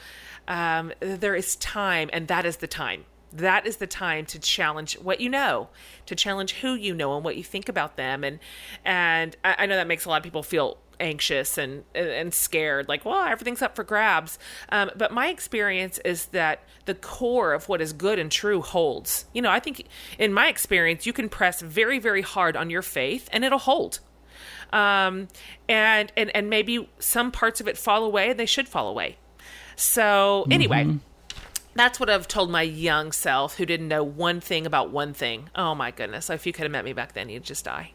um, there is time, and that is the time. That is the time to challenge what you know, to challenge who you know and what you think about them. And and I, I know that makes a lot of people feel anxious and and scared like well everything's up for grabs um, but my experience is that the core of what is good and true holds you know i think in my experience you can press very very hard on your faith and it'll hold um, and and and maybe some parts of it fall away. They should fall away. So anyway. Mm-hmm. That's what I've told my young self who didn't know one thing about one thing. Oh my goodness. If you could have met me back then, you'd just die.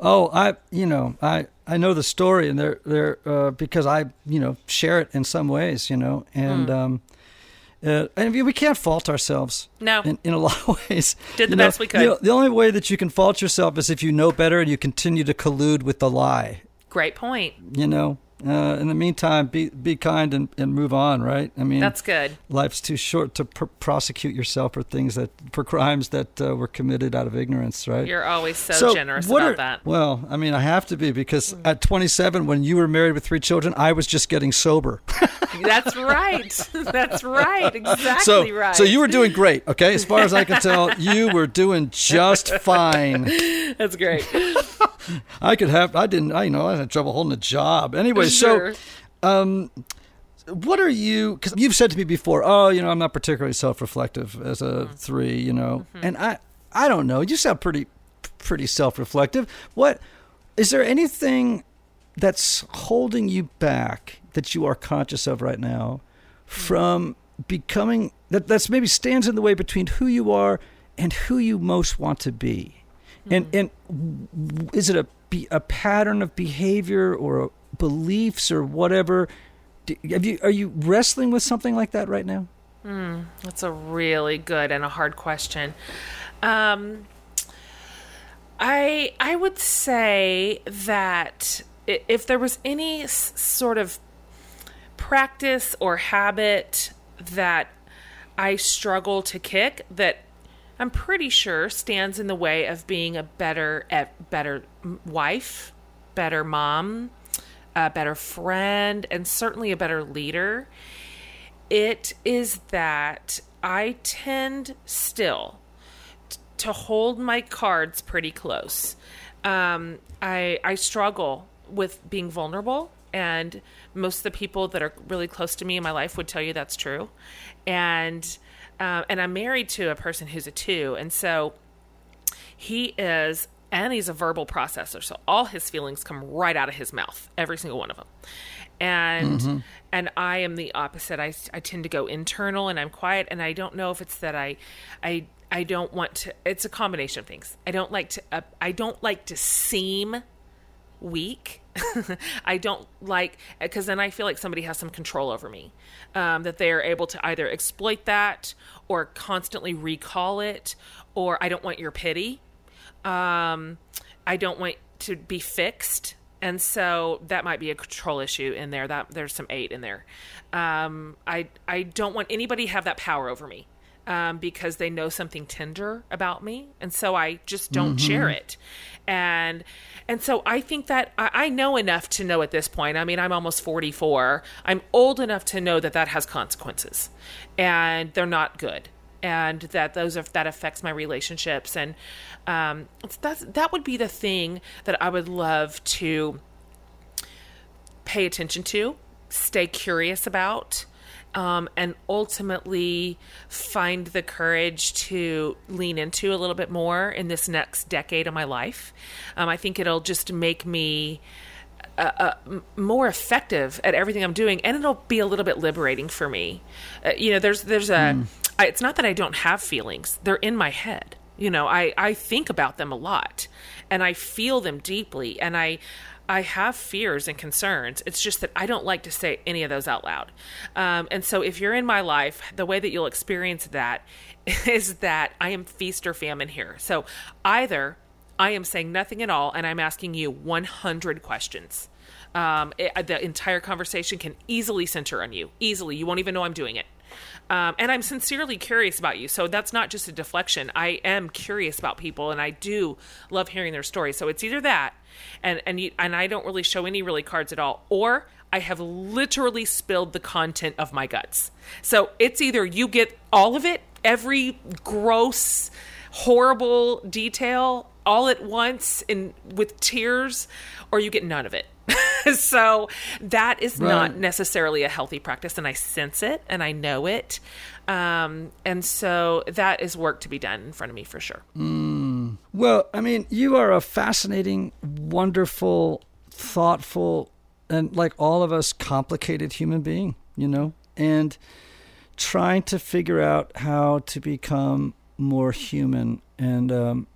Oh, I, you know, I, I know the story and they're, they're, uh, because I, you know, share it in some ways, you know, and, mm. um, uh, and we can't fault ourselves. No. In, in a lot of ways. Did the you best know, we could. You know, the only way that you can fault yourself is if you know better and you continue to collude with the lie. Great point. You know, uh, in the meantime, be be kind and, and move on. Right? I mean, that's good. Life's too short to pr- prosecute yourself for things that for crimes that uh, were committed out of ignorance. Right? You're always so, so generous about are, that. Well, I mean, I have to be because mm. at 27, when you were married with three children, I was just getting sober. that's right. That's right. Exactly so, right. So you were doing great. Okay, as far as I can tell, you were doing just fine. That's great. I could have. I didn't. I you know I had trouble holding a job. Anyway, sure. so. Um, what are you? Because you've said to me before, oh, you know, I'm not particularly self-reflective as a mm-hmm. three, you know, mm-hmm. and I, I don't know. You sound pretty, pretty self-reflective. What is there anything that's holding you back that you are conscious of right now from becoming that that's maybe stands in the way between who you are and who you most want to be? And mm-hmm. and is it a a pattern of behavior or beliefs or whatever? Have you are you wrestling with something like that right now? Mm, that's a really good and a hard question. Um, I I would say that if there was any sort of practice or habit that I struggle to kick, that I'm pretty sure stands in the way of being a better better wife, better mom, a better friend, and certainly a better leader. It is that I tend still to hold my cards pretty close. Um, I I struggle with being vulnerable and most of the people that are really close to me in my life would tell you that's true. And uh, and I'm married to a person who's a two, and so he is and he's a verbal processor so all his feelings come right out of his mouth every single one of them and mm-hmm. and i am the opposite. I, I tend to go internal and i'm quiet and i don't know if it's that i i i don't want to it's a combination of things. I don't like to uh, i don't like to seem weak I don't like because then I feel like somebody has some control over me, um, that they are able to either exploit that or constantly recall it, or I don't want your pity. Um, I don't want to be fixed, and so that might be a control issue in there. That there's some eight in there. Um, I I don't want anybody have that power over me. Um, because they know something tender about me, and so I just don't mm-hmm. share it. And and so I think that I, I know enough to know at this point. I mean, I'm almost 44. I'm old enough to know that that has consequences, and they're not good and that those are that affects my relationships and um, that's that would be the thing that I would love to pay attention to, stay curious about, um, and ultimately find the courage to lean into a little bit more in this next decade of my life. Um, I think it'll just make me. Uh, uh, more effective at everything I'm doing, and it'll be a little bit liberating for me. Uh, you know, there's there's a. Mm. I, it's not that I don't have feelings; they're in my head. You know, I, I think about them a lot and I feel them deeply and I I have fears and concerns. It's just that I don't like to say any of those out loud. Um, and so if you're in my life, the way that you'll experience that is that I am feast or famine here. So either I am saying nothing at all and I'm asking you 100 questions. Um, it, the entire conversation can easily center on you. Easily. You won't even know I'm doing it. Um, and I'm sincerely curious about you. So that's not just a deflection. I am curious about people, and I do love hearing their stories. So it's either that, and and you, and I don't really show any really cards at all, or I have literally spilled the content of my guts. So it's either you get all of it, every gross, horrible detail all at once in with tears, or you get none of it. so that is right. not necessarily a healthy practice, and I sense it and I know it. Um, and so that is work to be done in front of me for sure. Mm. Well, I mean, you are a fascinating, wonderful, thoughtful, and like all of us, complicated human being, you know, and trying to figure out how to become more human. And um,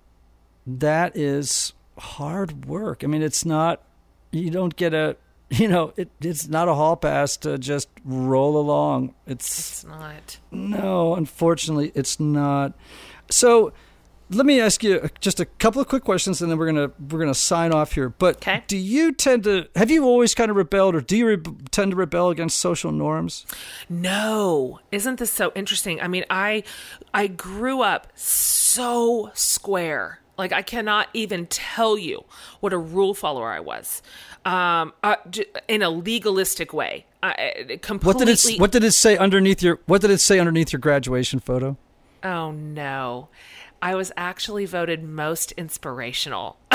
that is hard work. I mean, it's not you don't get a you know it, it's not a hall pass to just roll along it's it's not no unfortunately it's not so let me ask you just a couple of quick questions and then we're gonna we're gonna sign off here but okay. do you tend to have you always kind of rebelled or do you re- tend to rebel against social norms no isn't this so interesting i mean i i grew up so square like I cannot even tell you what a rule follower I was, um, uh, in a legalistic way. Uh, completely. What did it What did it say underneath your What did it say underneath your graduation photo? Oh no, I was actually voted most inspirational.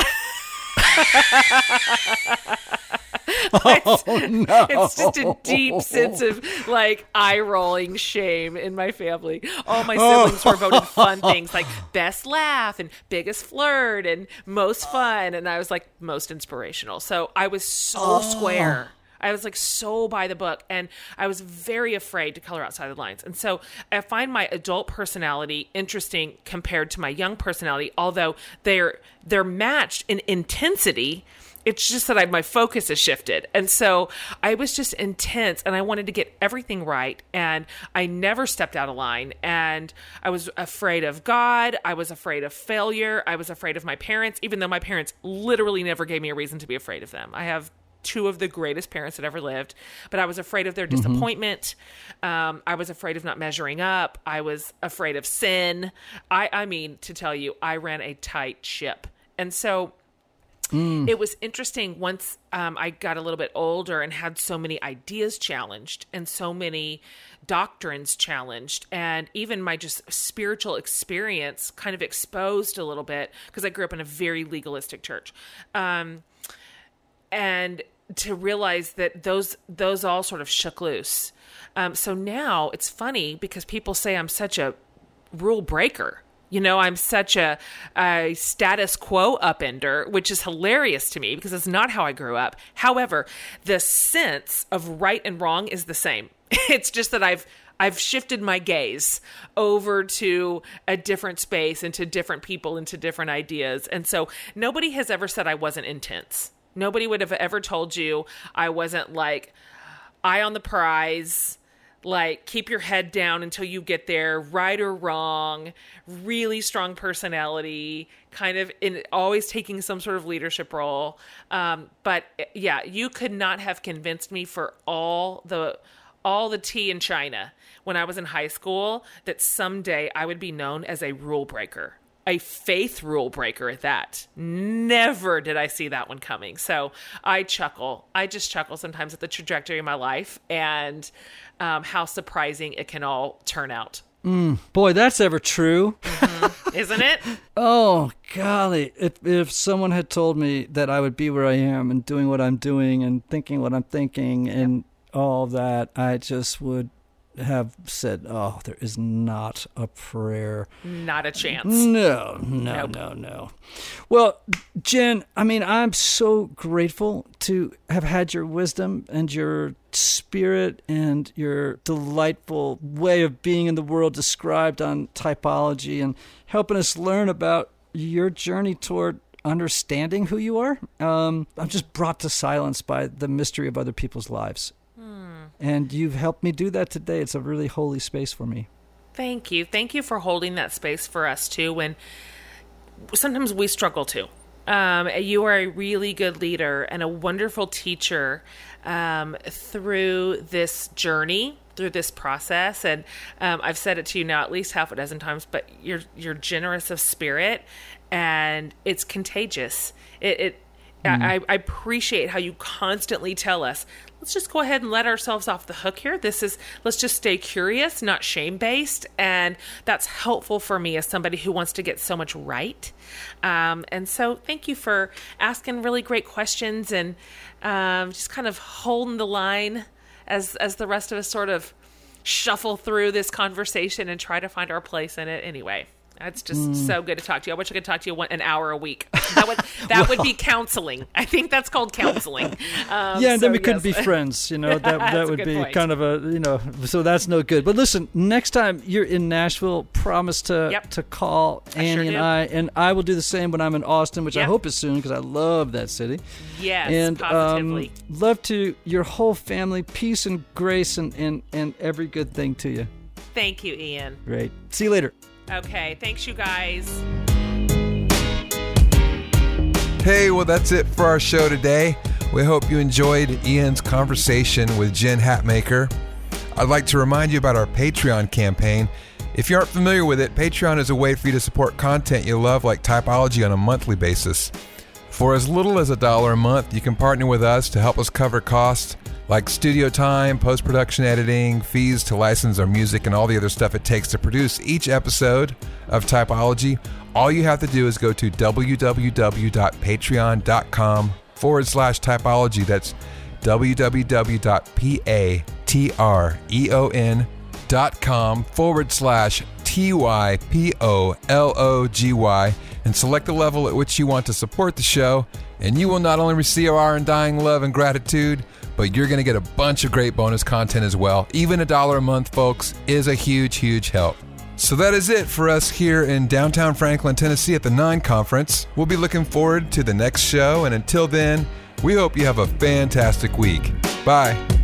oh, no. it's just a deep sense of like eye rolling shame in my family. All my oh. siblings were voted fun things like best laugh and biggest flirt and most fun. And I was like most inspirational. So I was so oh. square. I was like so by the book and I was very afraid to color outside the lines. And so I find my adult personality interesting compared to my young personality, although they're they're matched in intensity it's just that I, my focus has shifted. And so I was just intense and I wanted to get everything right. And I never stepped out of line. And I was afraid of God. I was afraid of failure. I was afraid of my parents, even though my parents literally never gave me a reason to be afraid of them. I have two of the greatest parents that ever lived, but I was afraid of their mm-hmm. disappointment. Mm-hmm. Um, I was afraid of not measuring up. I was afraid of sin. I, I mean, to tell you, I ran a tight ship. And so Mm. It was interesting once um, I got a little bit older and had so many ideas challenged and so many doctrines challenged, and even my just spiritual experience kind of exposed a little bit because I grew up in a very legalistic church. Um, and to realize that those those all sort of shook loose. Um, so now it's funny because people say I'm such a rule breaker. You know, I'm such a, a status quo upender, which is hilarious to me because it's not how I grew up. However, the sense of right and wrong is the same. It's just that I've I've shifted my gaze over to a different space and to different people and to different ideas. And so nobody has ever said I wasn't intense. Nobody would have ever told you I wasn't like eye on the prize, like keep your head down until you get there, right or wrong, really strong personality, kind of in always taking some sort of leadership role. Um, but yeah, you could not have convinced me for all the all the tea in China when I was in high school that someday I would be known as a rule breaker a faith rule breaker at that. Never did I see that one coming. So I chuckle. I just chuckle sometimes at the trajectory of my life and um, how surprising it can all turn out. Mm, boy, that's ever true. Mm-hmm. Isn't it? oh, golly. If, if someone had told me that I would be where I am and doing what I'm doing and thinking what I'm thinking and yep. all that, I just would have said, "Oh, there is not a prayer, not a chance." No, no, nope. no, no. Well, Jen, I mean, I'm so grateful to have had your wisdom and your spirit and your delightful way of being in the world described on typology and helping us learn about your journey toward understanding who you are. Um, I'm just brought to silence by the mystery of other people's lives and you've helped me do that today. It's a really holy space for me. Thank you. Thank you for holding that space for us too. When sometimes we struggle too. Um, you are a really good leader and a wonderful teacher um, through this journey, through this process. And um, I've said it to you now at least half a dozen times, but you're you're generous of spirit, and it's contagious. It, it mm. I, I appreciate how you constantly tell us let's just go ahead and let ourselves off the hook here. This is, let's just stay curious, not shame based. And that's helpful for me as somebody who wants to get so much right. Um, and so thank you for asking really great questions and um, just kind of holding the line as, as the rest of us sort of shuffle through this conversation and try to find our place in it anyway. That's just mm. so good to talk to you. I wish I could talk to you one, an hour a week. That would that well, would be counseling. I think that's called counseling. Um, yeah, and so then we yes. couldn't be friends. You know that that would be point. kind of a you know. So that's no good. But listen, next time you're in Nashville, promise to yep. to call Annie sure and I, and I will do the same when I'm in Austin, which yep. I hope is soon because I love that city. Yes, and. Um, love to your whole family, peace and grace, and and and every good thing to you. Thank you, Ian. Great. See you later. Okay, thanks, you guys. Hey, well, that's it for our show today. We hope you enjoyed Ian's conversation with Jen Hatmaker. I'd like to remind you about our Patreon campaign. If you aren't familiar with it, Patreon is a way for you to support content you love, like typology, on a monthly basis. For as little as a dollar a month, you can partner with us to help us cover costs like studio time, post production editing, fees to license our music, and all the other stuff it takes to produce each episode of Typology, all you have to do is go to www.patreon.com forward slash typology. That's www.patreon.com forward slash T Y P O L O G Y and select the level at which you want to support the show. And you will not only receive our undying love and gratitude, but you're going to get a bunch of great bonus content as well. Even a dollar a month, folks, is a huge, huge help. So that is it for us here in downtown Franklin, Tennessee at the Nine Conference. We'll be looking forward to the next show, and until then, we hope you have a fantastic week. Bye.